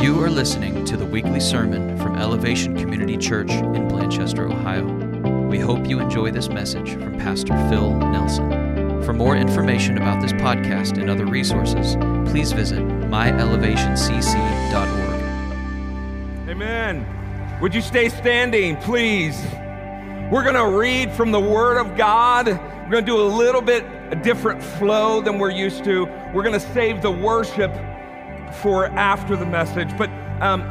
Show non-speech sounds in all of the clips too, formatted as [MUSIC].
You are listening to the weekly sermon from Elevation Community Church in Blanchester, Ohio. We hope you enjoy this message from Pastor Phil Nelson. For more information about this podcast and other resources, please visit myelevationcc.org. Amen. Would you stay standing, please? We're going to read from the Word of God. We're going to do a little bit a different flow than we're used to. We're going to save the worship for after the message. But um,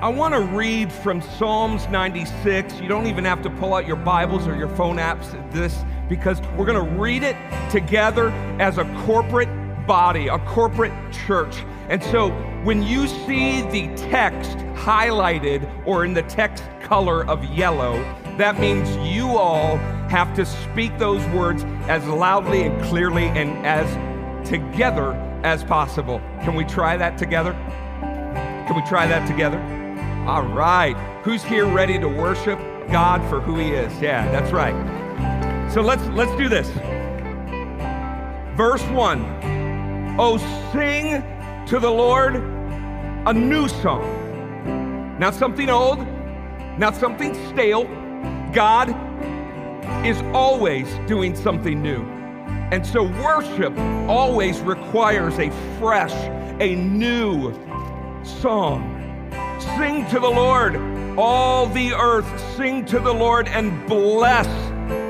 I want to read from Psalms 96. You don't even have to pull out your Bibles or your phone apps this because we're going to read it together as a corporate body, a corporate church. And so when you see the text highlighted or in the text color of yellow, that means you all have to speak those words as loudly and clearly and as together as possible. Can we try that together? Can we try that together? All right. Who's here ready to worship God for who he is? Yeah, that's right. So let's let's do this. Verse 1. Oh sing to the Lord a new song. Not something old, not something stale. God is always doing something new. And so worship always requires a fresh, a new song. Sing to the Lord, all the earth, sing to the Lord and bless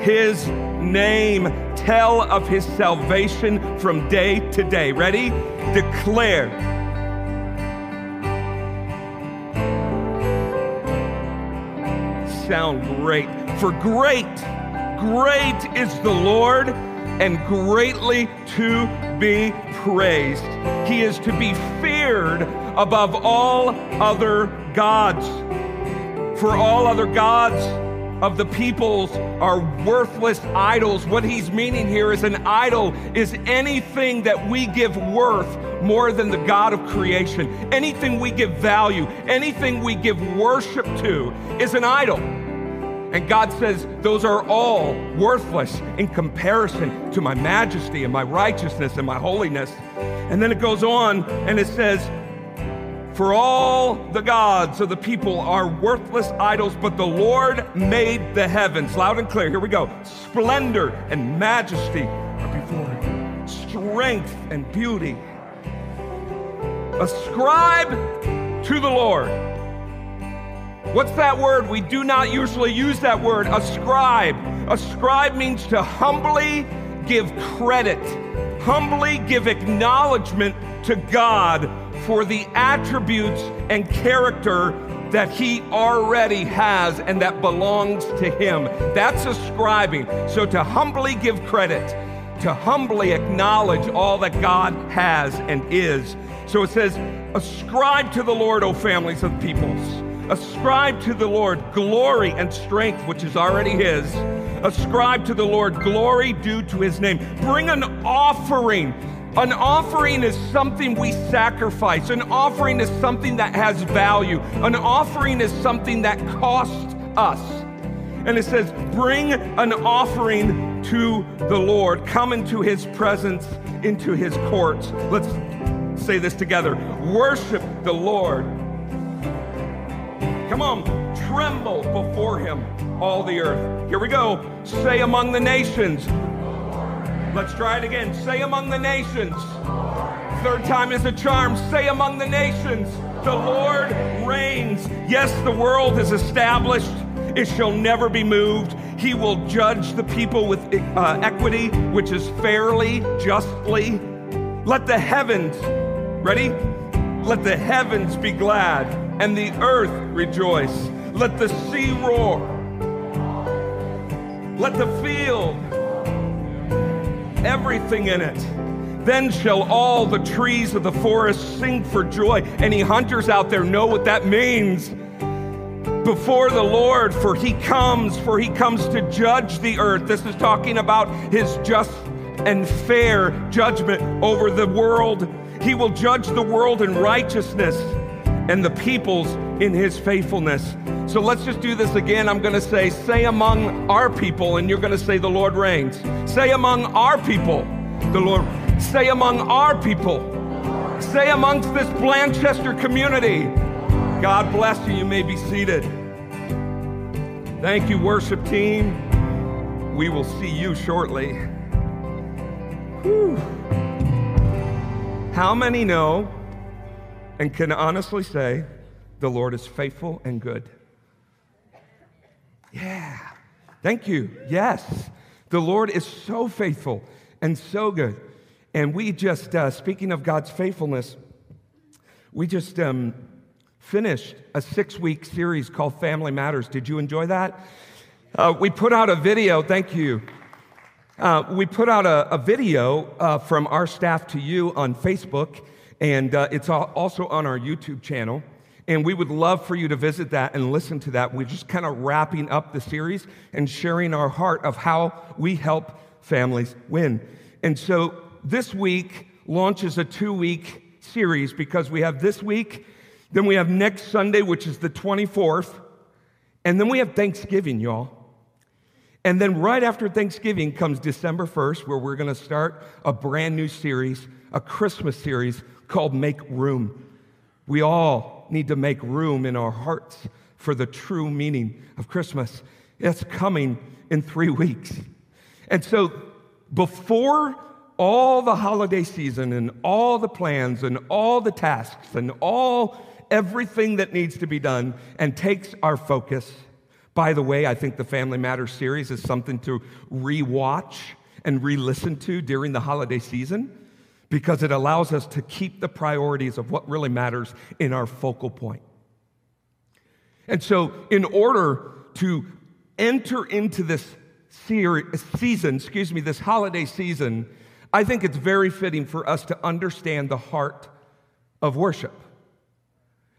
his name. Tell of his salvation from day to day. Ready? Declare. Sound great. For great, great is the Lord and greatly to be praised. He is to be feared above all other gods. For all other gods of the peoples are worthless idols. What he's meaning here is an idol is anything that we give worth more than the God of creation. Anything we give value, anything we give worship to is an idol. And God says, those are all worthless in comparison to my majesty and my righteousness and my holiness. And then it goes on and it says, For all the gods of the people are worthless idols, but the Lord made the heavens. Loud and clear, here we go. Splendor and majesty are before him, strength and beauty. Ascribe to the Lord What's that word? We do not usually use that word, ascribe. Ascribe means to humbly give credit, humbly give acknowledgement to God for the attributes and character that He already has and that belongs to Him. That's ascribing. So to humbly give credit, to humbly acknowledge all that God has and is. So it says, Ascribe to the Lord, O families of peoples. Ascribe to the Lord glory and strength, which is already His. Ascribe to the Lord glory due to His name. Bring an offering. An offering is something we sacrifice. An offering is something that has value. An offering is something that costs us. And it says, Bring an offering to the Lord. Come into His presence, into His courts. Let's say this together Worship the Lord Come on, tremble before him, all the earth. Here we go. Say among the nations. Let's try it again. Say among the nations. Third time is a charm. Say among the nations. The Lord reigns. Yes, the world is established. It shall never be moved. He will judge the people with uh, equity, which is fairly, justly. Let the heavens, ready? Let the heavens be glad and the earth rejoice. Let the sea roar. Let the field, everything in it. Then shall all the trees of the forest sing for joy. Any hunters out there know what that means. Before the Lord, for he comes, for he comes to judge the earth. This is talking about his just and fair judgment over the world. He will judge the world in righteousness and the peoples in his faithfulness. So let's just do this again. I'm going to say, say among our people, and you're going to say, the Lord reigns. Say among our people, the Lord. Say among our people, say amongst this Blanchester community. God bless you. You may be seated. Thank you, worship team. We will see you shortly. Whew. How many know and can honestly say the Lord is faithful and good? Yeah. Thank you. Yes. The Lord is so faithful and so good. And we just, uh, speaking of God's faithfulness, we just um, finished a six week series called Family Matters. Did you enjoy that? Uh, we put out a video, thank you. Uh, we put out a, a video uh, from our staff to you on Facebook, and uh, it's also on our YouTube channel. And we would love for you to visit that and listen to that. We're just kind of wrapping up the series and sharing our heart of how we help families win. And so this week launches a two week series because we have this week, then we have next Sunday, which is the 24th, and then we have Thanksgiving, y'all. And then right after Thanksgiving comes December 1st, where we're going to start a brand new series, a Christmas series called Make Room. We all need to make room in our hearts for the true meaning of Christmas. It's coming in three weeks. And so before all the holiday season and all the plans and all the tasks and all everything that needs to be done and takes our focus. By the way, I think the Family Matters series is something to rewatch and re listen to during the holiday season because it allows us to keep the priorities of what really matters in our focal point. And so, in order to enter into this season, excuse me, this holiday season, I think it's very fitting for us to understand the heart of worship.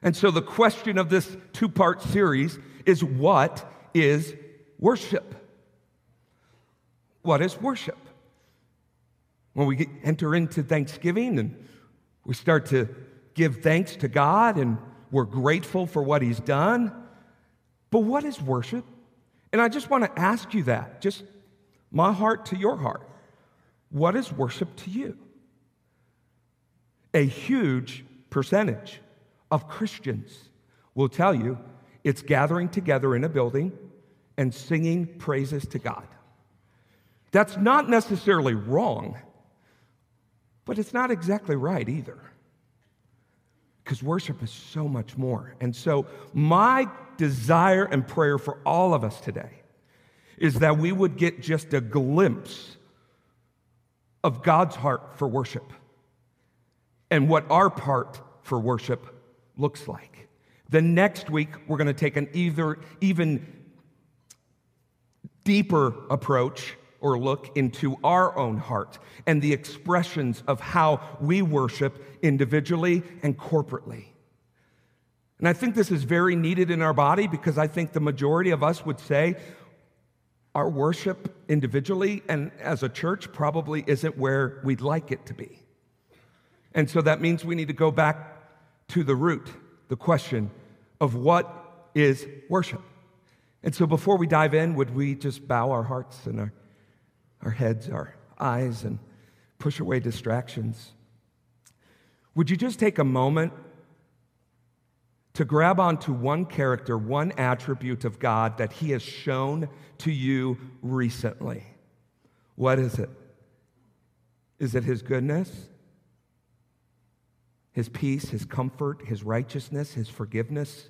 And so the question of this two part series is what is worship? What is worship? When we enter into Thanksgiving and we start to give thanks to God and we're grateful for what He's done. But what is worship? And I just want to ask you that, just my heart to your heart. What is worship to you? A huge percentage of Christians will tell you it's gathering together in a building and singing praises to God. That's not necessarily wrong, but it's not exactly right either. Because worship is so much more. And so, my desire and prayer for all of us today is that we would get just a glimpse of God's heart for worship and what our part for worship looks like. The next week, we're going to take an either, even deeper approach or look into our own heart and the expressions of how we worship individually and corporately. And I think this is very needed in our body because I think the majority of us would say our worship individually and as a church probably isn't where we'd like it to be. And so that means we need to go back to the root, the question of what is worship. And so before we dive in, would we just bow our hearts and our, our heads, our eyes, and push away distractions? Would you just take a moment to grab onto one character, one attribute of God that He has shown to you recently. What is it? Is it His goodness? His peace, His comfort, His righteousness, His forgiveness,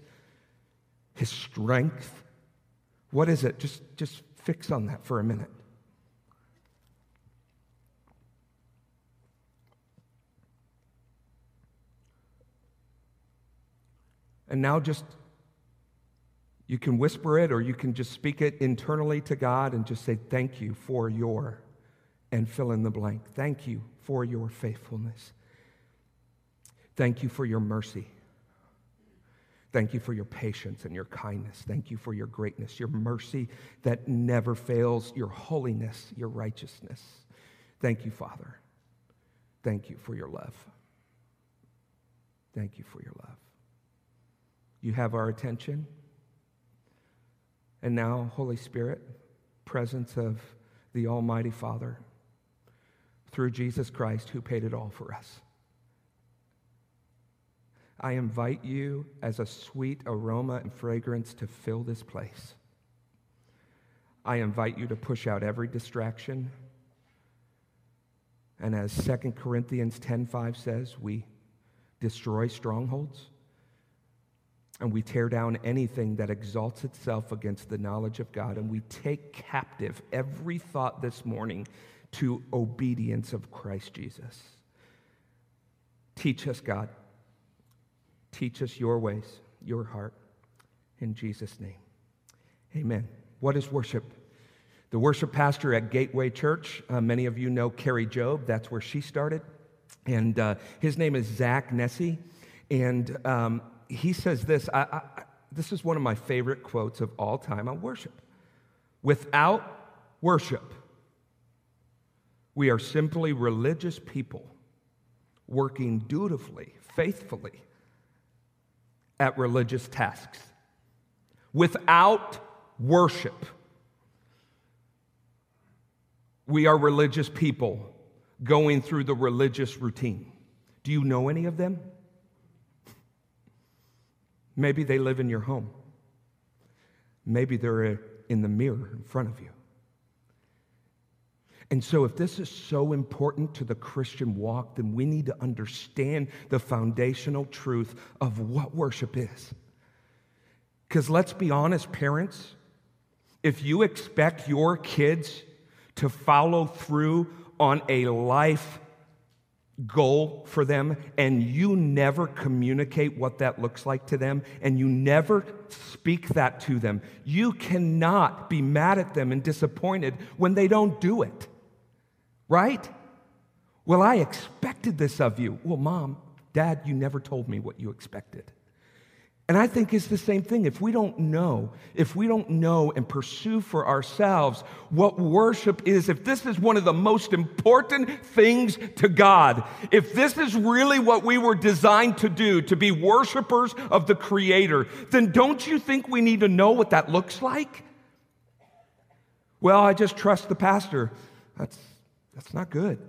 His strength? What is it? Just, just fix on that for a minute. And now just, you can whisper it or you can just speak it internally to God and just say, Thank you for your, and fill in the blank. Thank you for your faithfulness. Thank you for your mercy. Thank you for your patience and your kindness. Thank you for your greatness, your mercy that never fails, your holiness, your righteousness. Thank you, Father. Thank you for your love. Thank you for your love. You have our attention. And now, Holy Spirit, presence of the Almighty Father, through Jesus Christ who paid it all for us. I invite you as a sweet aroma and fragrance to fill this place. I invite you to push out every distraction. And as 2 Corinthians 10:5 says, we destroy strongholds and we tear down anything that exalts itself against the knowledge of God and we take captive every thought this morning to obedience of Christ Jesus. Teach us, God. Teach us your ways, your heart. In Jesus' name. Amen. What is worship? The worship pastor at Gateway Church, uh, many of you know Kari Jobe, that's where she started. And uh, his name is Zach Neese. And um, he says this I, I, this is one of my favorite quotes of all time on worship. Without worship, we are simply religious people working dutifully, faithfully at religious tasks. Without worship, we are religious people going through the religious routine. Do you know any of them? Maybe they live in your home. Maybe they're in the mirror in front of you. And so, if this is so important to the Christian walk, then we need to understand the foundational truth of what worship is. Because let's be honest, parents, if you expect your kids to follow through on a life goal for them and you never communicate what that looks like to them and you never speak that to them, you cannot be mad at them and disappointed when they don't do it. Right? Well, I expected this of you. Well, mom, dad, you never told me what you expected. And I think it's the same thing. If we don't know, if we don't know and pursue for ourselves what worship is, if this is one of the most important things to God, if this is really what we were designed to do, to be worshipers of the Creator, then don't you think we need to know what that looks like? Well, I just trust the pastor. That's, that's not good. [LAUGHS]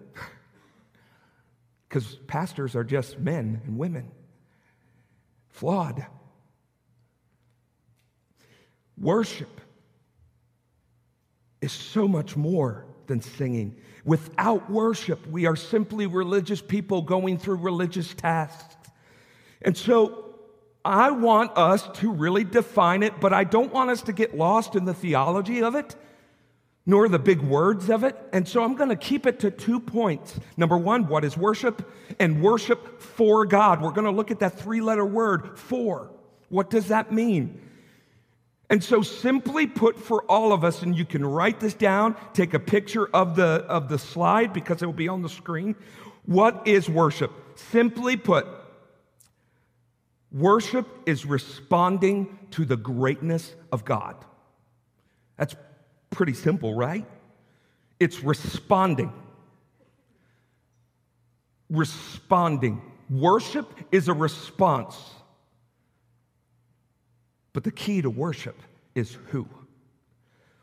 Because pastors are just men and women, flawed. Worship is so much more than singing. Without worship, we are simply religious people going through religious tasks. And so I want us to really define it, but I don't want us to get lost in the theology of it, nor the big words of it. And so I'm going to keep it to two points. Number one, what is worship? And worship for God. We're going to look at that three letter word, for. What does that mean? And so, simply put for all of us, and you can write this down, take a picture of the, of the slide because it will be on the screen. What is worship? Simply put, worship is responding to the greatness of God. That's pretty simple, right? It's responding. Responding. Worship is a response. But the key to worship is who?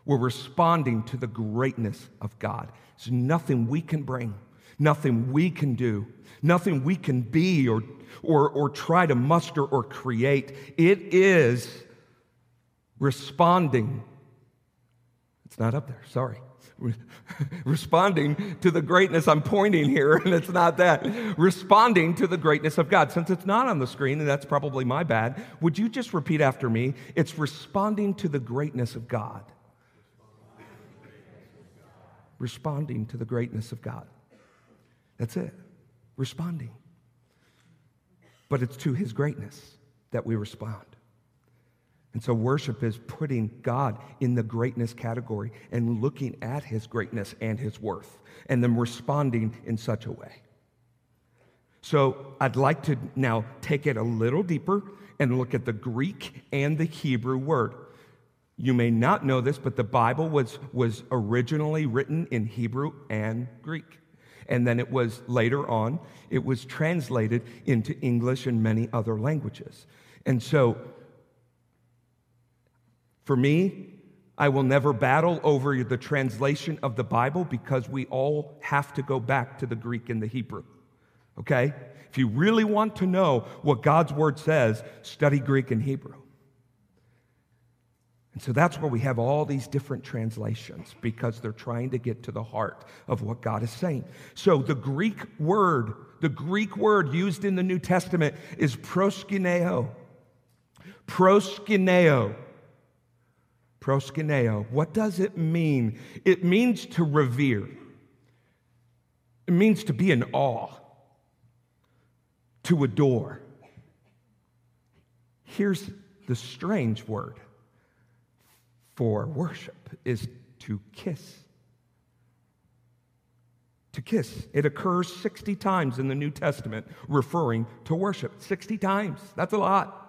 We're responding to the greatness of God. There's nothing we can bring, nothing we can do, nothing we can be or, or, or try to muster or create. It is responding. It's not up there, sorry. [LAUGHS] responding to the greatness. I'm pointing here, [LAUGHS] and it's not that. Responding to the greatness of God. Since it's not on the screen, and that's probably my bad, would you just repeat after me? It's responding to the greatness of God. Responding to the greatness of God. That's it. Responding. But it's to his greatness that we respond. And so worship is putting God in the greatness category and looking at his greatness and his worth, and then responding in such a way. So I'd like to now take it a little deeper and look at the Greek and the Hebrew word. You may not know this, but the Bible was, was originally written in Hebrew and Greek. And then it was later on, it was translated into English and many other languages. And so for me, I will never battle over the translation of the Bible because we all have to go back to the Greek and the Hebrew. Okay? If you really want to know what God's word says, study Greek and Hebrew. And so that's where we have all these different translations because they're trying to get to the heart of what God is saying. So the Greek word, the Greek word used in the New Testament is proskuneo. Proskuneo. Proskuneo. What does it mean? It means to revere. It means to be in awe, to adore. Here's the strange word for worship is to kiss. To kiss. It occurs 60 times in the New Testament referring to worship. 60 times. That's a lot.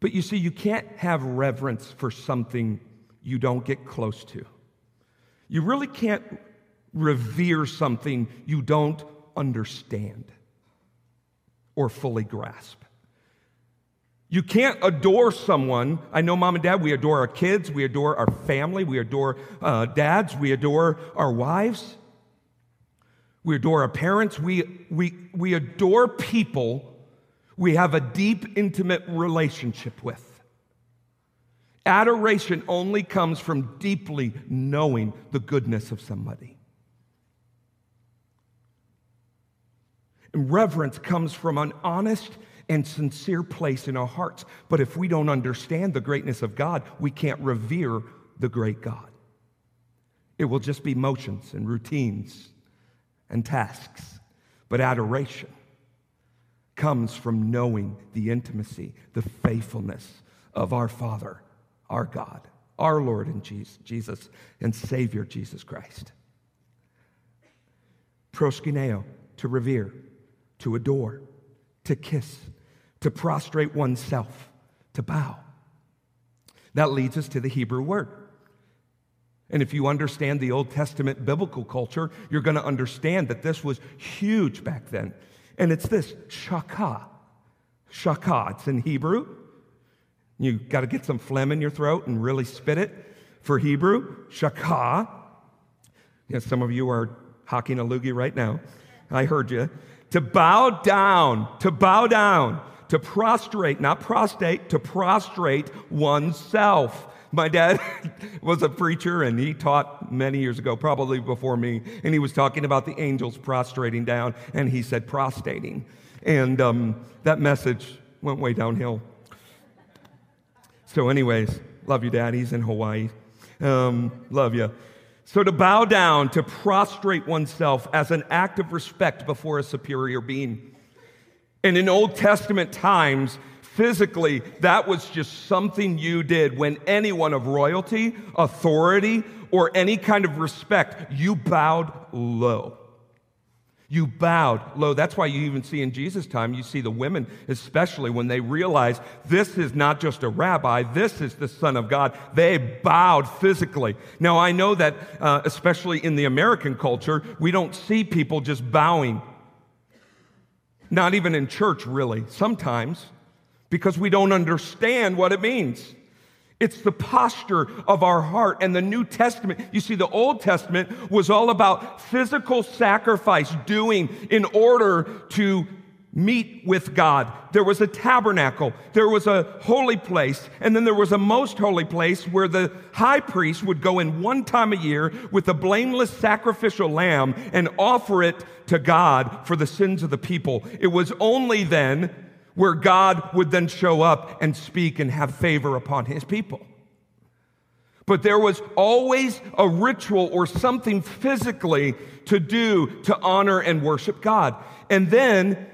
But you see, you can't have reverence for something you don't get close to. You really can't revere something you don't understand or fully grasp. You can't adore someone. I know mom and dad, we adore our kids, we adore our family, we adore uh, dads, we adore our wives, we adore our parents, we, we, we adore people we have a deep, intimate relationship with. Adoration only comes from deeply knowing the goodness of somebody. And reverence comes from an honest and sincere place in our hearts. But if we don't understand the greatness of God, we can't revere the great God. It will just be motions and routines and tasks. But adoration comes from knowing the intimacy, the faithfulness of our Father, our God, our Lord and Jesus and Savior Jesus Christ. Proskuneo, to revere, to adore, to kiss, to prostrate oneself, to bow. That leads us to the Hebrew word. And if you understand the Old Testament biblical culture, you're going to understand that this was huge back then. And it's this shaka. Shaka. It's in Hebrew. You got to get some phlegm in your throat and really spit it for Hebrew. Shaka. Yes, some of you are hocking a loogie right now. I heard you. To bow down, to bow down, to prostrate, not prostate, to prostrate oneself. My dad [LAUGHS] was a preacher and he taught many years ago, probably before me, and he was talking about the angels prostrating down, and he said prostrating. And um, that message went way downhill. So, anyways, love you, Dad. He's in Hawaii. Um, love you. So, to bow down, to prostrate oneself as an act of respect before a superior being. And in Old Testament times, physically, that was just something you did when anyone of royalty, authority, or any kind of respect, you bowed low. You bowed low. That's why you even see in Jesus' time, you see the women, especially when they realize this is not just a rabbi, this is the Son of God. They bowed physically. Now, I know that, uh, especially in the American culture, we don't see people just bowing. Not even in church, really. Sometimes because we don't understand what it means. It's the posture of our heart. And the New Testament, you see, the Old Testament was all about physical sacrifice, doing in order to meet with God. There was a tabernacle, there was a holy place, and then there was a most holy place where the high priest would go in one time a year with a blameless sacrificial lamb and offer it to God for the sins of the people. It was only then where God would then show up and speak and have favor upon his people. But there was always a ritual or something physically to do to honor and worship God. And then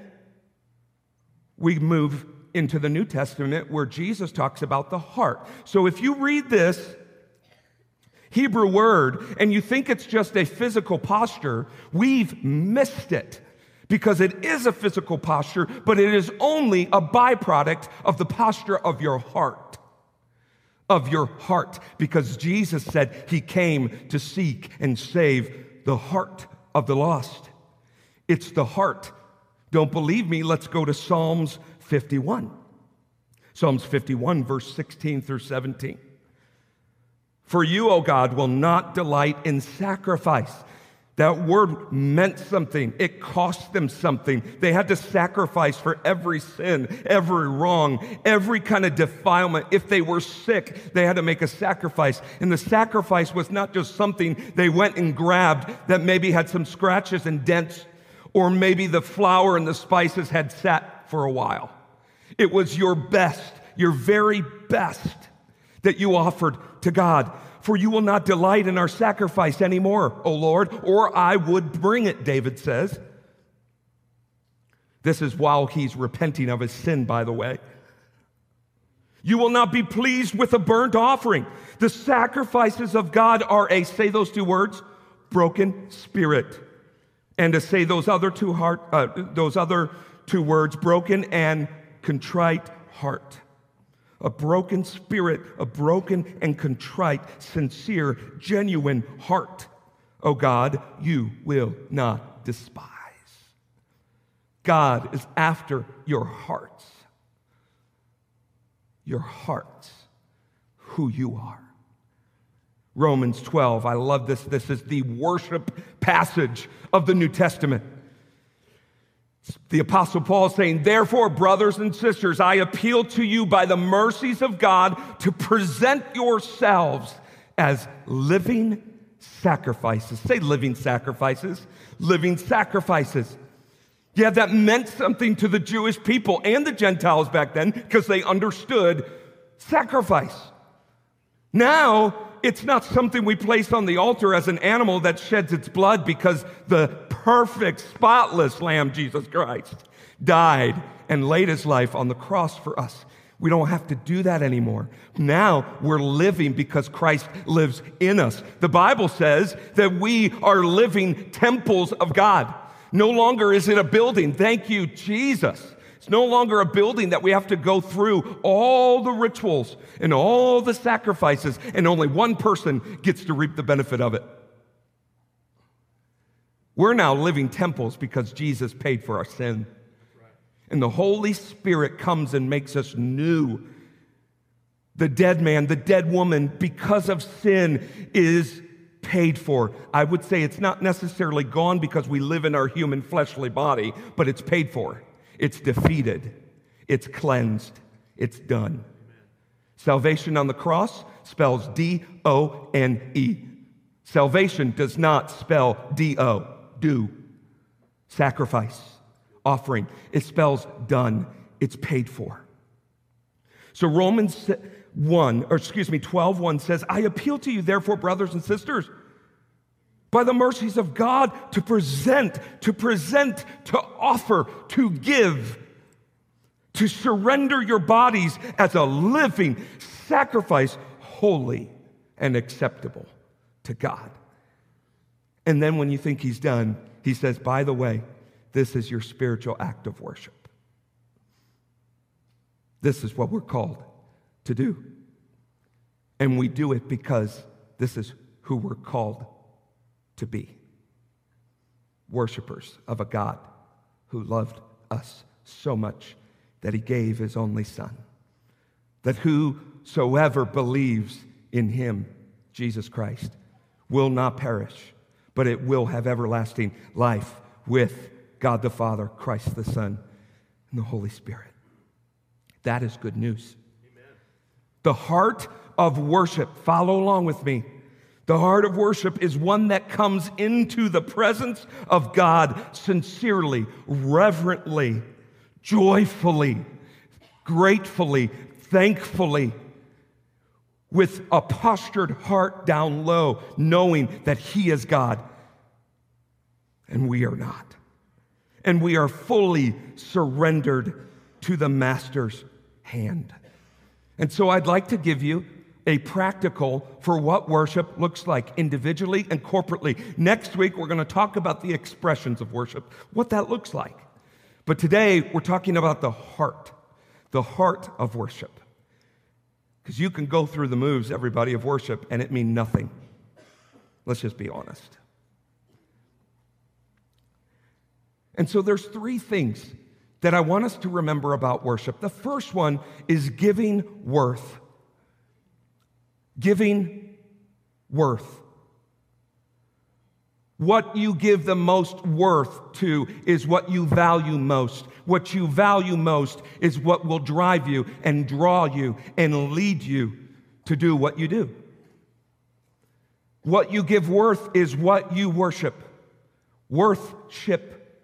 we move into the New Testament where Jesus talks about the heart. So if you read this Hebrew word and you think it's just a physical posture, we've missed it because it is a physical posture, but it is only a byproduct of the posture of your heart. Of your heart, because Jesus said he came to seek and save the heart of the lost. It's the heart. Don't believe me? Let's go to Psalms 51. Psalms 51, verse 16 through 17. For you, O God, will not delight in sacrifice That word meant something. It cost them something. They had to sacrifice for every sin, every wrong, every kind of defilement. If they were sick, they had to make a sacrifice. And the sacrifice was not just something they went and grabbed that maybe had some scratches and dents, or maybe the flour and the spices had sat for a while. It was your best, your very best that you offered to God. For you will not delight in our sacrifice anymore, O Lord, or I would bring it, David says. This is while he's repenting of his sin, by the way. You will not be pleased with a burnt offering. The sacrifices of God are a, say those two words, broken spirit. And to say those other two heart, uh, those other two words, broken and contrite heart a broken spirit, a broken and contrite, sincere, genuine heart, oh God, you will not despise. God is after your hearts. Your hearts, who you are. Romans 12, I love this. This is the worship passage of the New Testament. The Apostle Paul is saying, Therefore, brothers and sisters, I appeal to you by the mercies of God to present yourselves as living sacrifices. Say living sacrifices. Living sacrifices. Yeah, that meant something to the Jewish people and the Gentiles back then because they understood sacrifice. Now, it's not something we place on the altar as an animal that sheds its blood because the perfect, spotless Lamb, Jesus Christ, died and laid his life on the cross for us. We don't have to do that anymore. Now we're living because Christ lives in us. The Bible says that we are living temples of God. No longer is it a building. Thank you, Jesus. It's no longer a building that we have to go through all the rituals and all the sacrifices, and only one person gets to reap the benefit of it. We're now living temples because Jesus paid for our sin. And the Holy Spirit comes and makes us new. The dead man, the dead woman, because of sin, is paid for. I would say it's not necessarily gone because we live in our human fleshly body, but it's paid for. It's defeated, it's cleansed, it's done. Salvation on the cross spells D O N E. Salvation does not spell D O, do. Sacrifice, offering. It spells done, it's paid for. So Romans 1, or excuse me, 12 1 says, I appeal to you, therefore, brothers and sisters, by the mercies of God to present, to present, to offer, to give, to surrender your bodies as a living sacrifice, holy and acceptable to God. And then when you think he's done, he says, by the way, this is your spiritual act of worship. This is what we're called to do. And we do it because this is who we're called to be worshipers of a God who loved us so much that he gave his only Son. That whosoever believes in him, Jesus Christ, will not perish, but it will have everlasting life with God the Father, Christ the Son, and the Holy Spirit. That is good news. Amen. The heart of worship, follow along with me the heart of worship is one that comes into the presence of God sincerely, reverently, joyfully, gratefully, thankfully, with a postured heart down low, knowing that He is God and we are not. And we are fully surrendered to the Master's hand. And so I'd like to give you a practical for what worship looks like individually and corporately. Next week, we're going to talk about the expressions of worship, what that looks like. But today, we're talking about the heart, the heart of worship. Because you can go through the moves, everybody, of worship, and it mean nothing. Let's just be honest. And so there's three things that I want us to remember about worship. The first one is giving worth giving worth. What you give the most worth to is what you value most. What you value most is what will drive you and draw you and lead you to do what you do. What you give worth is what you worship. Worthship.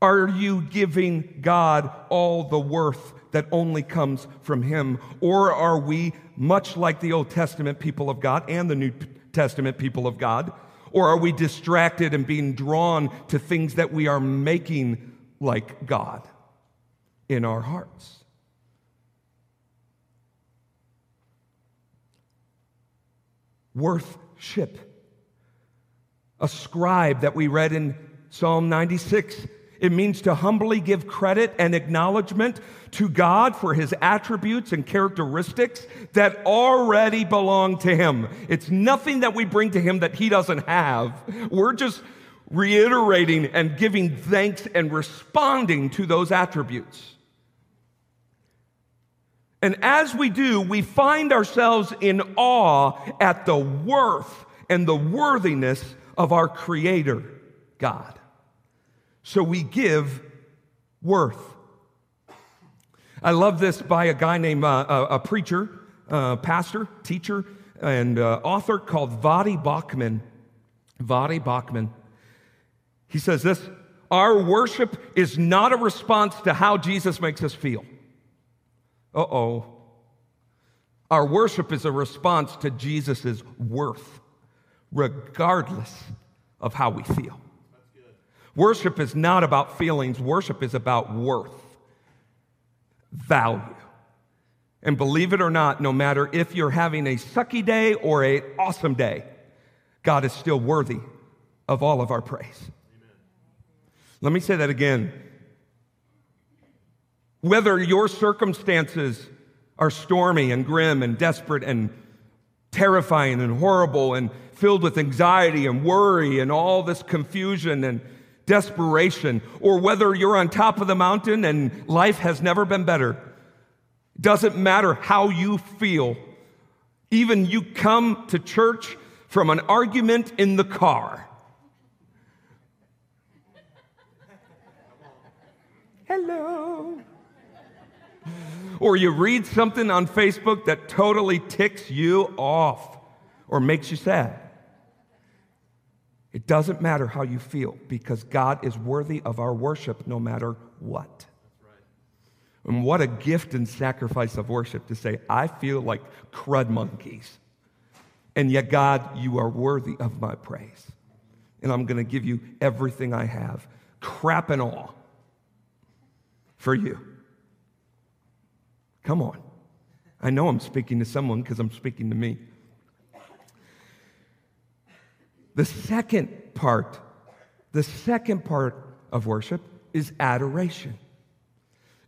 Are you giving God all the worth that only comes from Him? Or are we, much like the Old Testament people of God and the New Testament people of God, or are we distracted and being drawn to things that we are making like God in our hearts? Worthship. A scribe that we read in Psalm 96 it means to humbly give credit and acknowledgement to God for his attributes and characteristics that already belong to him. It's nothing that we bring to him that he doesn't have. We're just reiterating and giving thanks and responding to those attributes. And as we do, we find ourselves in awe at the worth and the worthiness of our Creator, God. So we give worth. I love this by a guy named uh, a, preacher, uh, pastor, teacher, and uh, author called Voddie Baucham. Voddie Baucham. He says this Our worship is not a response to how Jesus makes us feel. Uh oh. Our worship is a response to Jesus' worth, regardless of how we feel. Worship is not about feelings, worship is about worth, value. And believe it or not, no matter if you're having a sucky day or an awesome day, God is still worthy of all of our praise. Amen. Let me say that again. Whether your circumstances are stormy and grim and desperate and terrifying and horrible and filled with anxiety and worry and all this confusion and desperation, or whether you're on top of the mountain and life has never been better. Doesn't matter how you feel. Even you come to church from an argument in the car. Hello. Or you read something on Facebook that totally ticks you off or makes you sad. It doesn't matter how you feel because God is worthy of our worship no matter what. And what a gift and sacrifice of worship to say, I feel like crud monkeys. And yet, God, you are worthy of my praise. And I'm going to give you everything I have, crap and all, for you. Come on. I know I'm speaking to someone because I'm speaking to me. The second part, the second part of worship is adoration.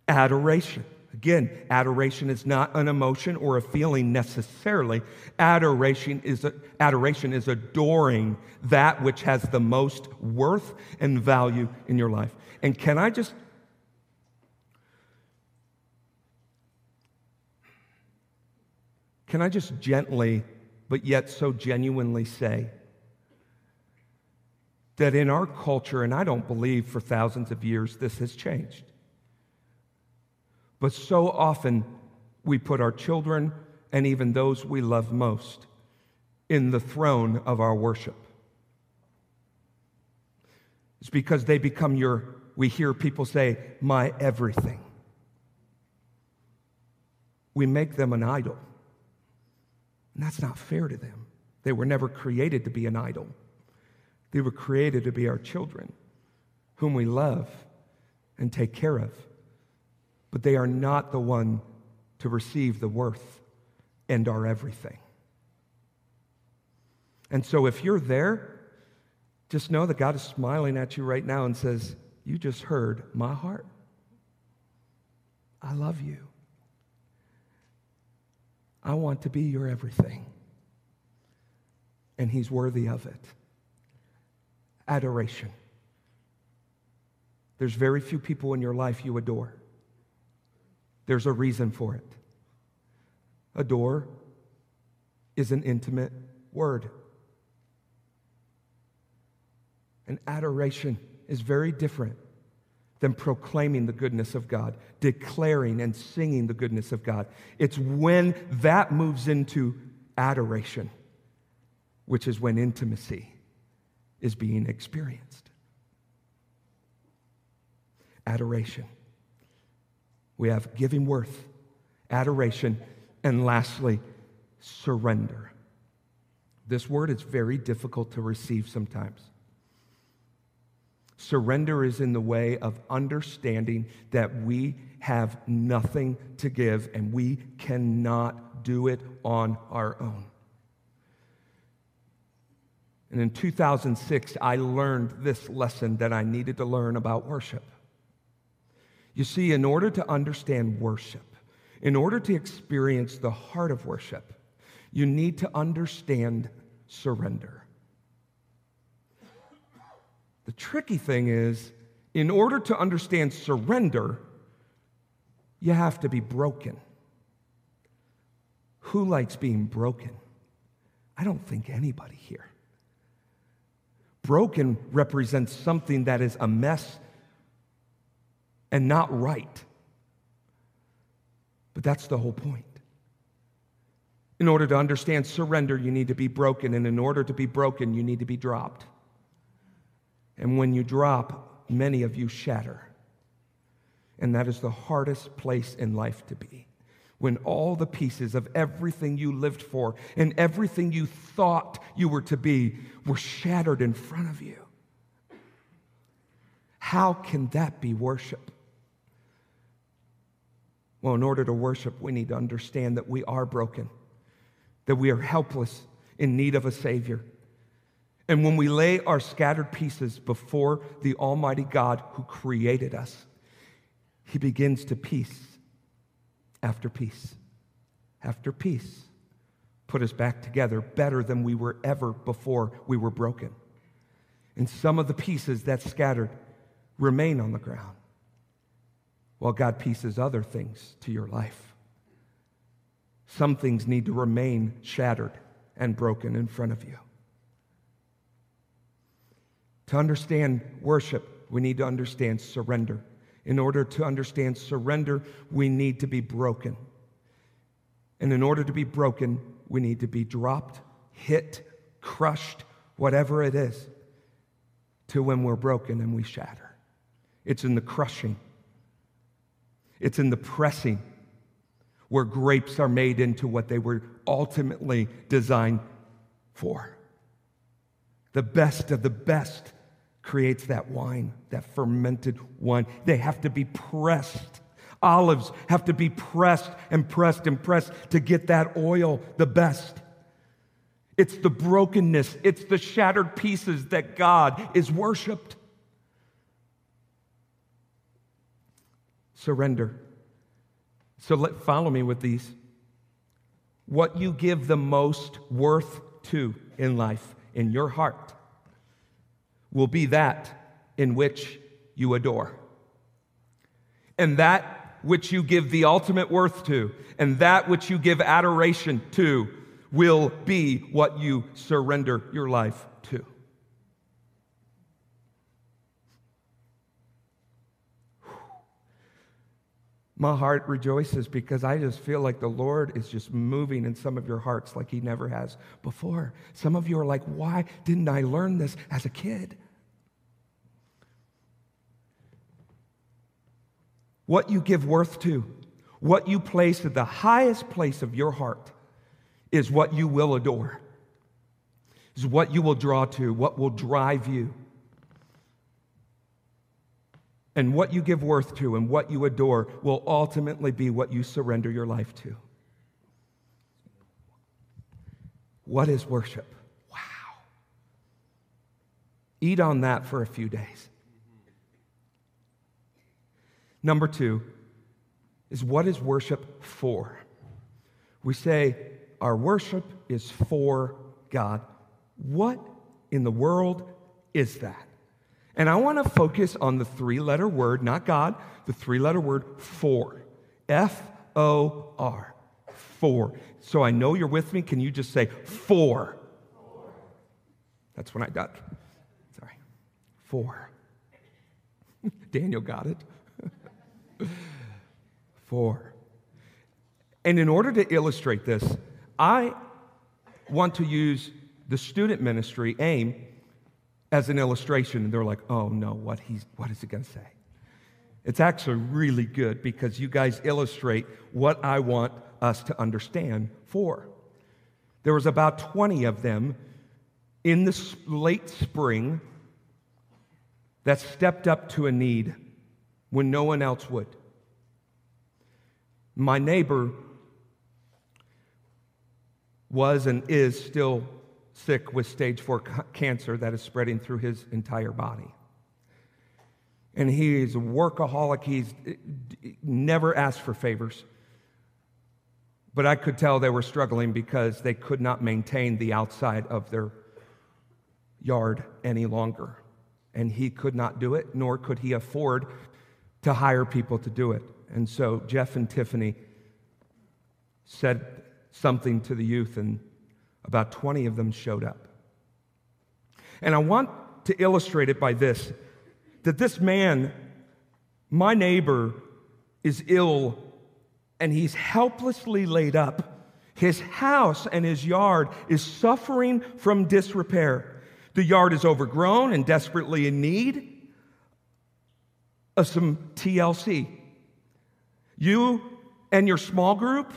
Adoration. Again, adoration is not an emotion or a feeling necessarily. Adoration is, adoration is adoring that which has the most worth and value in your life. And can I just Can I just gently, but yet so genuinely say that in our culture, and I don't believe for thousands of years this has changed, but so often we put our children and even those we love most in the throne of our worship. It's because they become your, we hear people say, my everything. We make them an idol. And that's not fair to them. They were never created to be an idol. They were created to be our children, whom we love and take care of. But they are not the one to receive the worth and our everything. And so if you're there, just know that God is smiling at you right now and says, You just heard my heart. I love you. I want to be your everything. And He's worthy of it adoration. There's very few people in your life you adore. There's a reason for it. Adore is an intimate word. And adoration is very different than proclaiming the goodness of God, declaring and singing the goodness of God. It's when that moves into adoration, which is when intimacy is being experienced. Adoration. We have giving worth, adoration, and lastly, surrender. This word is very difficult to receive sometimes. Surrender is in the way of understanding that we have nothing to give and we cannot do it on our own. And in 2006, I learned this lesson that I needed to learn about worship. You see, in order to understand worship, in order to experience the heart of worship, you need to understand surrender. The tricky thing is, in order to understand surrender, you have to be broken. Who likes being broken? I don't think anybody here. Broken represents something that is a mess and not right. But that's the whole point. In order to understand surrender, you need to be broken. And in order to be broken, you need to be dropped. And when you drop, many of you shatter. And that is the hardest place in life to be. When all the pieces of everything you lived for and everything you thought you were to be were shattered in front of you. How can that be worship? Well, in order to worship, we need to understand that we are broken, that we are helpless in need of a Savior and when we lay our scattered pieces before the Almighty God who created us, He begins to piece after piece after piece put us back together better than we were ever before we were broken. And some of the pieces that scattered remain on the ground while God pieces other things to your life. Some things need to remain shattered and broken in front of you. To understand worship, we need to understand surrender. In order to understand surrender, we need to be broken. And in order to be broken, we need to be dropped, hit, crushed, whatever it is, to when we're broken and we shatter. It's in the crushing, it's in the pressing where grapes are made into what they were ultimately designed for. The best of the best creates that wine, that fermented wine. They have to be pressed. Olives have to be pressed and pressed and pressed to get that oil the best. It's the brokenness, it's the shattered pieces that God is worshiped. Surrender. So let follow me with these. What you give the most worth to in life, in your heart, will be that in which you adore. And that which you give the ultimate worth to, and that which you give adoration to, will be what you surrender your life to. My heart rejoices because I just feel like the Lord is just moving in some of your hearts like He never has before. Some of you are like, why didn't I learn this as a kid? What you give worth to, what you place at the highest place of your heart, is what you will adore, is what you will draw to, what will drive you. And what you give worth to and what you adore will ultimately be what you surrender your life to. What is worship? Wow. Eat on that for a few days. Number two is what is worship for? We say our worship is for God. What in the world is that? And I want to focus on the three letter word, not God, the three letter word for. F O R. For. So I know you're with me. Can you just say for? That's when I duck. Sorry. Four. [LAUGHS] Daniel got it. [LAUGHS] Four. And in order to illustrate this, I want to use the student ministry, AIM, as an illustration. And they're like, oh no, what, he's, what is he going to say? It's actually really good because you guys illustrate what I want us to understand for. There was about 20 of them in the late spring that stepped up to a need when no one else would. My neighbor was and is still sick with stage four cancer that is spreading through his entire body. And he is a workaholic. He's eh, never asked for favors. But I could tell they were struggling because they could not maintain the outside of their yard any longer. And he could not do it, nor could he afford to hire people to do it. And so Jeff and Tiffany said something to the youth, and about 20 of them showed up. And I want to illustrate it by this that this man, my neighbor, is ill and he's helplessly laid up. His house and his yard is suffering from disrepair. The yard is overgrown and desperately in need of some TLC. You and your small group,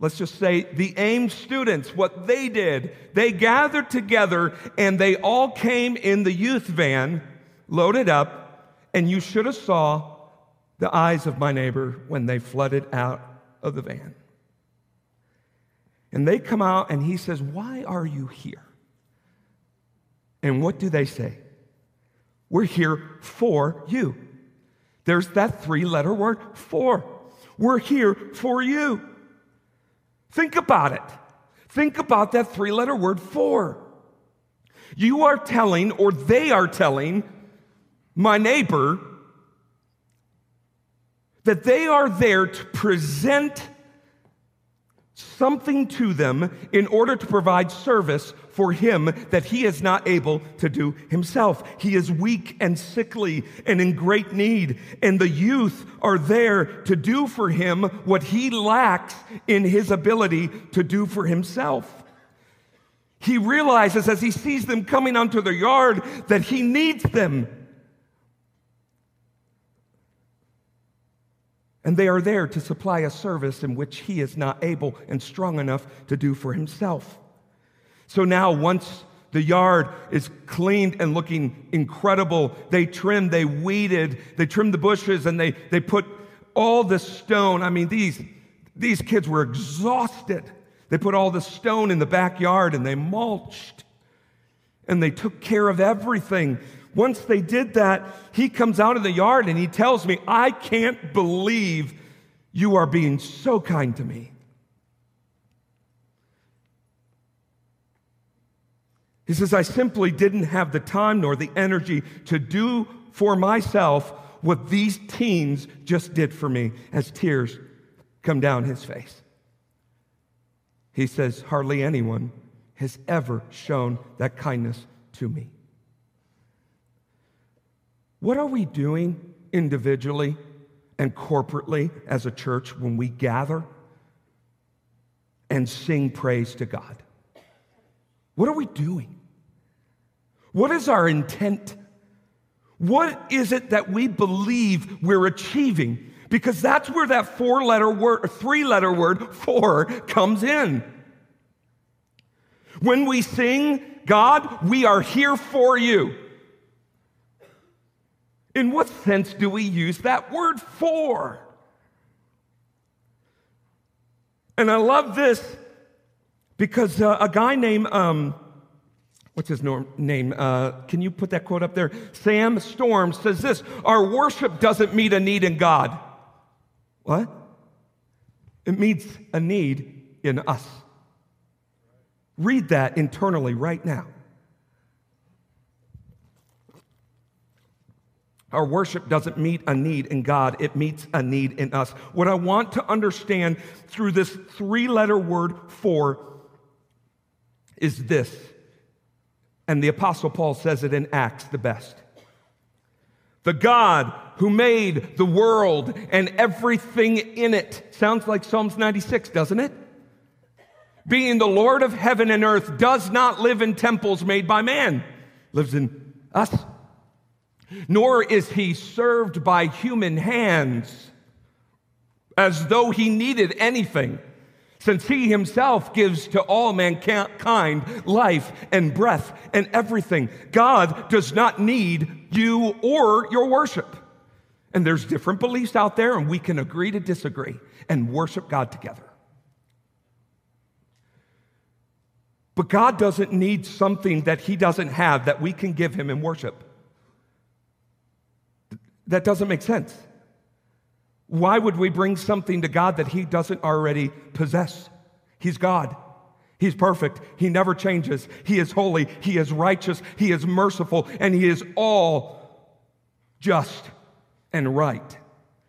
let's just say the AIM students, what they did, they gathered together and they all came in the youth van, loaded up, and you should have saw the eyes of my neighbor when they flooded out of the van. And they come out and he says, Why are you here? And what do they say? We're here for you. There's that three letter word, for. We're here for you. Think about it. Think about that three letter word, for. You are telling, or they are telling, my neighbor, that they are there to present something to them in order to provide service for him that he is not able to do himself. He is weak and sickly and in great need, and the youth are there to do for him what he lacks in his ability to do for himself. He realizes as he sees them coming onto the yard that he needs them. And they are there to supply a service in which he is not able and strong enough to do for himself. So now, once the yard is cleaned and looking incredible, they trimmed, they weeded, they trimmed the bushes, and they, they put all the stone. I mean, these, these kids were exhausted. They put all the stone in the backyard and they mulched and they took care of everything once they did that, he comes out of the yard and he tells me, I can't believe you are being so kind to me. He says, I simply didn't have the time nor the energy to do for myself what these teens just did for me as tears come down his face. He says, Hardly anyone has ever shown that kindness to me. What are we doing individually and corporately as a church when we gather and sing praise to God? What are we doing? What is our intent? What is it that we believe we're achieving? Because that's where that four letter word, three letter word, four, comes in. When we sing, God, we are here for you. In what sense do we use that word for? And I love this because uh, a guy named, um, what's his name? Uh, can you put that quote up there? Sam Storms says this Our worship doesn't meet a need in God. What? It meets a need in us. Read that internally right now. Our worship doesn't meet a need in God, it meets a need in us. What I want to understand through this three letter word for is this. And the Apostle Paul says it in Acts the best. The God who made the world and everything in it. Sounds like Psalms 96, doesn't it? Being the Lord of heaven and earth does not live in temples made by man, lives in us. Nor is he served by human hands as though he needed anything since he himself gives to all mankind life and breath and everything. God does not need you or your worship. And there's different beliefs out there, and we can agree to disagree and worship God together. But God doesn't need something that he doesn't have that we can give him in worship. That doesn't make sense. Why would we bring something to God that He doesn't already possess? He's God. He's perfect. He never changes. He is holy. He is righteous. He is merciful. And He is all just and right.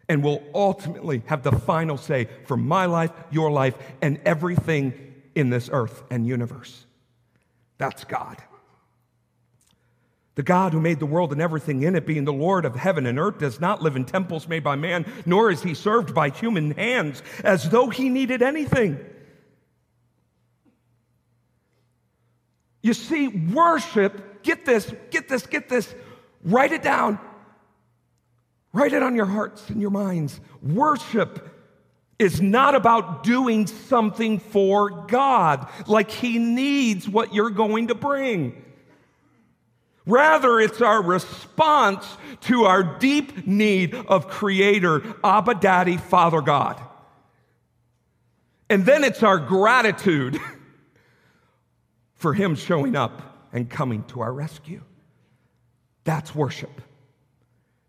And will ultimately have the final say for my life, your life, and everything in this earth and universe. That's God. The God who made the world and everything in it, being the Lord of heaven and earth, does not live in temples made by man, nor is he served by human hands as though he needed anything. You see, worship, get this, get this, get this, write it down. Write it on your hearts and your minds. Worship is not about doing something for God, like He needs what you're going to bring. Rather, it's our response to our deep need of Creator, Abba Daddy, Father God. And then it's our gratitude [LAUGHS] for Him showing up and coming to our rescue. That's worship.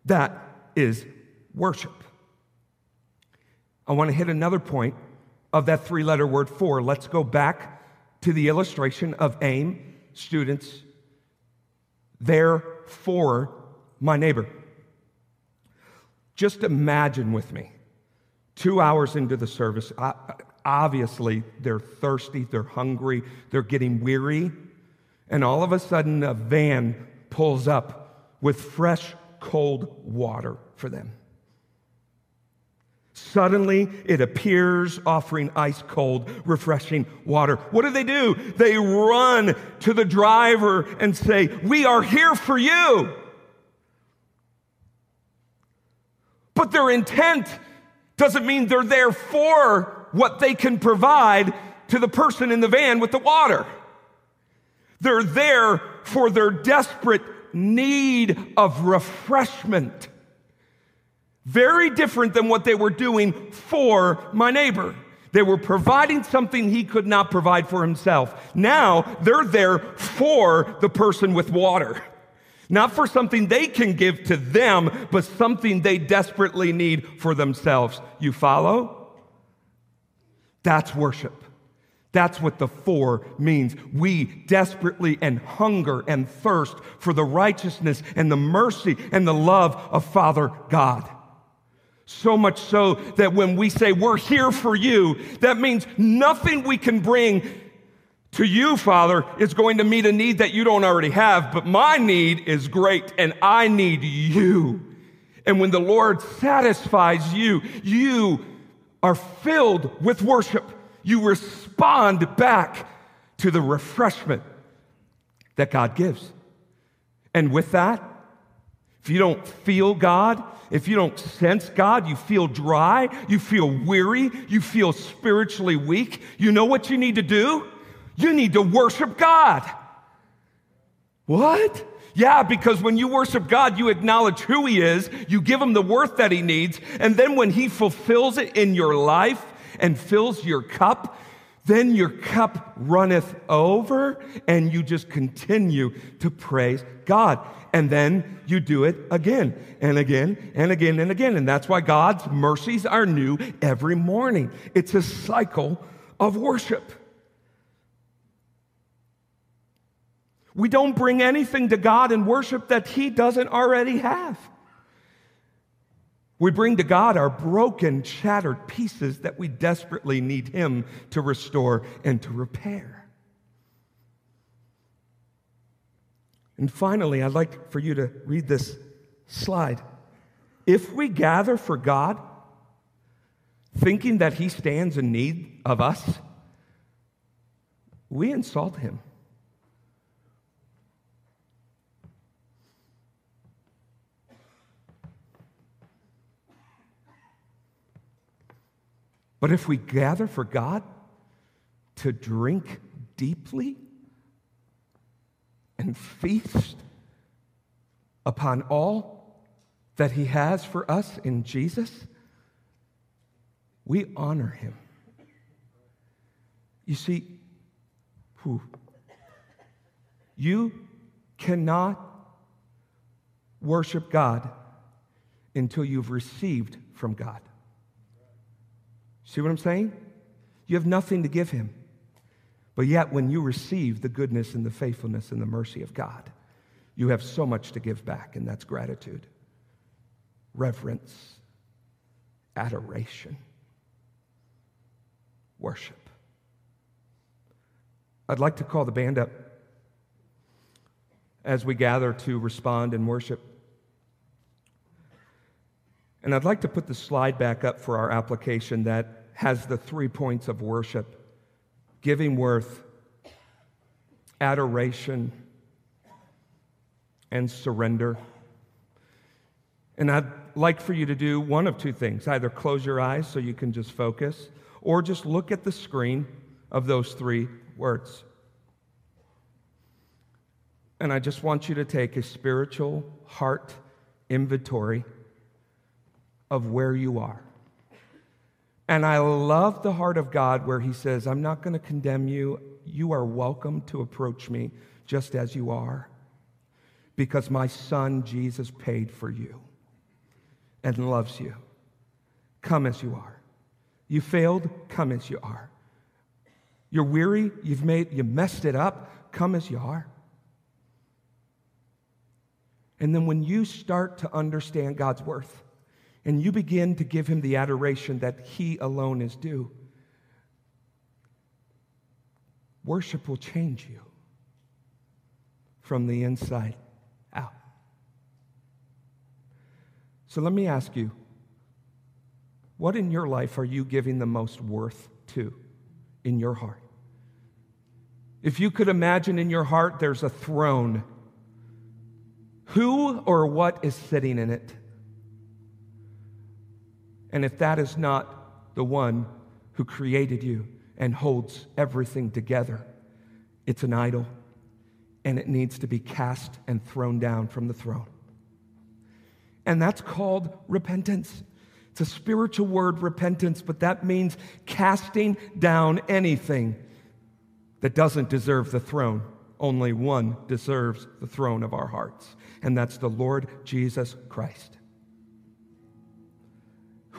That is worship. I want to hit another point of that three letter word for. Let's go back to the illustration of aim, students, there for my neighbor. Just imagine with me, two hours into the service, obviously they're thirsty, they're hungry, they're getting weary, and all of a sudden a van pulls up with fresh, cold water for them. Suddenly, it appears offering ice cold, refreshing water. What do they do? They run to the driver and say, We are here for you. But their intent doesn't mean they're there for what they can provide to the person in the van with the water. They're there for their desperate need of refreshment. Very different than what they were doing for my neighbor. They were providing something he could not provide for himself. Now they're there for the person with water. Not for something they can give to them, but something they desperately need for themselves. You follow? That's worship. That's what the for means. We desperately and hunger and thirst for the righteousness and the mercy and the love of Father God. So much so that when we say we're here for you, that means nothing we can bring to you, Father, is going to meet a need that you don't already have, but my need is great and I need you. And when the Lord satisfies you, you are filled with worship. You respond back to the refreshment that God gives. And with that, if you don't feel God, if you don't sense God, you feel dry, you feel weary, you feel spiritually weak, you know what you need to do? You need to worship God. What? Yeah, because when you worship God, you acknowledge who He is, you give Him the worth that He needs, and then when He fulfills it in your life and fills your cup, then your cup runneth over, and you just continue to praise God and then you do it again and again and again and again. And that's why God's mercies are new every morning. It's a cycle of worship. We don't bring anything to God in worship that He doesn't already have. We bring to God our broken, shattered pieces that we desperately need Him to restore and to repair. And finally, I'd like for you to read this slide. If we gather for God, thinking that He stands in need of us, we insult Him. But if we gather for God to drink deeply and feast upon all that He has for us in Jesus, we honor Him. You see, whew, you cannot worship God until you've received from God. See what I'm saying? You have nothing to give him. But yet, when you receive the goodness and the faithfulness and the mercy of God, you have so much to give back, and that's gratitude, reverence, adoration, worship. I'd like to call the band up as we gather to respond and worship. And I'd like to put the slide back up for our application that has the three points of worship giving worth, adoration, and surrender. And I'd like for you to do one of two things either close your eyes so you can just focus, or just look at the screen of those three words. And I just want you to take a spiritual heart inventory of where you are. And I love the heart of God where He says, I'm not going to condemn you. You are welcome to approach me just as you are, because my Son Jesus paid for you and loves you. Come as you are. You failed, come as you are. You're weary, you've made you messed it up, come as you are. And then when you start to understand God's worth, and you begin to give him the adoration that he alone is due, worship will change you from the inside out. So let me ask you what in your life are you giving the most worth to in your heart? If you could imagine in your heart there's a throne, who or what is sitting in it? And if that is not the one who created you and holds everything together, it's an idol and it needs to be cast and thrown down from the throne. And that's called repentance. It's a spiritual word, repentance, but that means casting down anything that doesn't deserve the throne. Only one deserves the throne of our hearts, and that's the Lord Jesus Christ.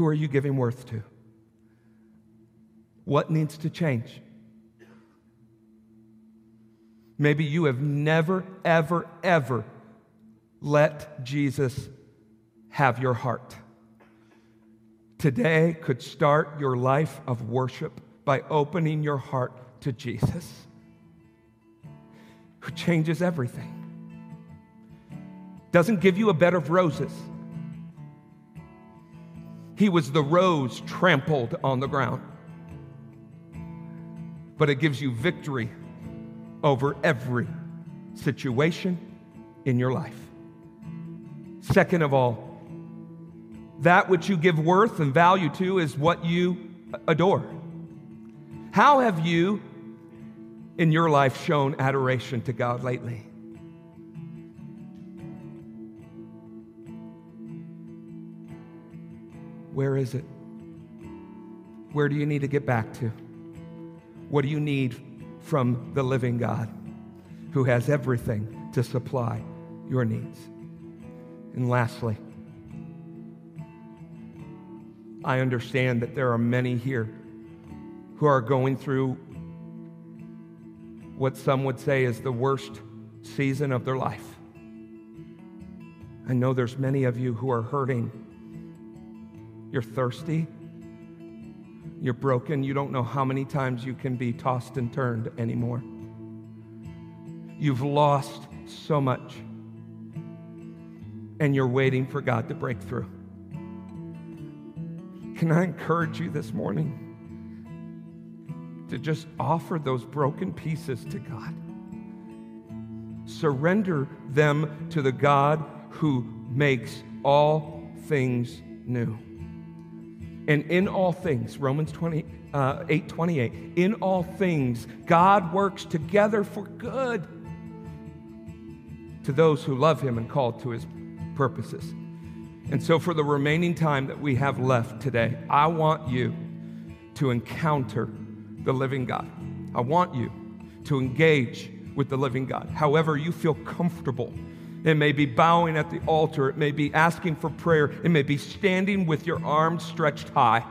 Who are you giving worth to? What needs to change? Maybe you have never, ever, ever let Jesus have your heart. Today could start your life of worship by opening your heart to Jesus, who changes everything. Doesn't give you a bed of roses he was the rose trampled on the ground. But it gives you victory over every situation in your life. Second of all, that which you give worth and value to is what you adore. How have you in your life shown adoration to God lately? Where is it? Where do you need to get back to? What do you need from the living God who has everything to supply your needs? And lastly, I understand that there are many here who are going through what some would say is the worst season of their life. I know there's many of you who are hurting you're thirsty. You're broken. You don't know how many times you can be tossed and turned anymore. You've lost so much. and you're waiting for God to break through. Can I encourage you this morning to just offer those broken pieces to God? Surrender them to the God who makes all things new. And in all things, Romans 20, uh, 8 28, in all things, God works together for good to those who love him and called to his purposes. And so, for the remaining time that we have left today, I want you to encounter the living God. I want you to engage with the living God. However, you feel comfortable. It may be bowing at the altar, it may be asking for prayer, it may be standing with your arms stretched high.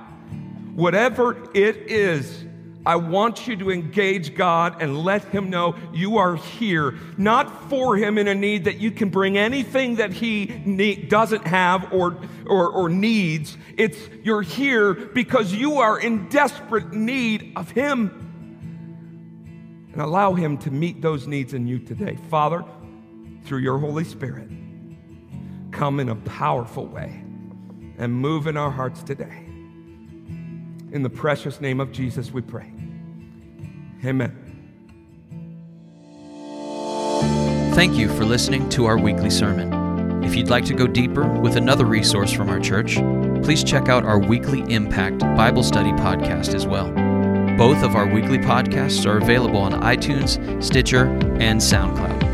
Whatever it is, I want you to engage God and let Him know you are here, not for Him in a need that you can bring anything that He need, doesn't have or, or, or needs. It's you're here because you are in desperate need of Him. And allow Him to meet those needs in you today. Father, through your Holy Spirit, come in a powerful way and move in our hearts today. In the precious name of Jesus, we pray. Amen. Thank you for listening to our weekly sermon. If you'd like to go deeper with another resource from our church, please check out our weekly Impact Bible Study podcast as well. Both of our weekly podcasts are available on iTunes, Stitcher, and SoundCloud.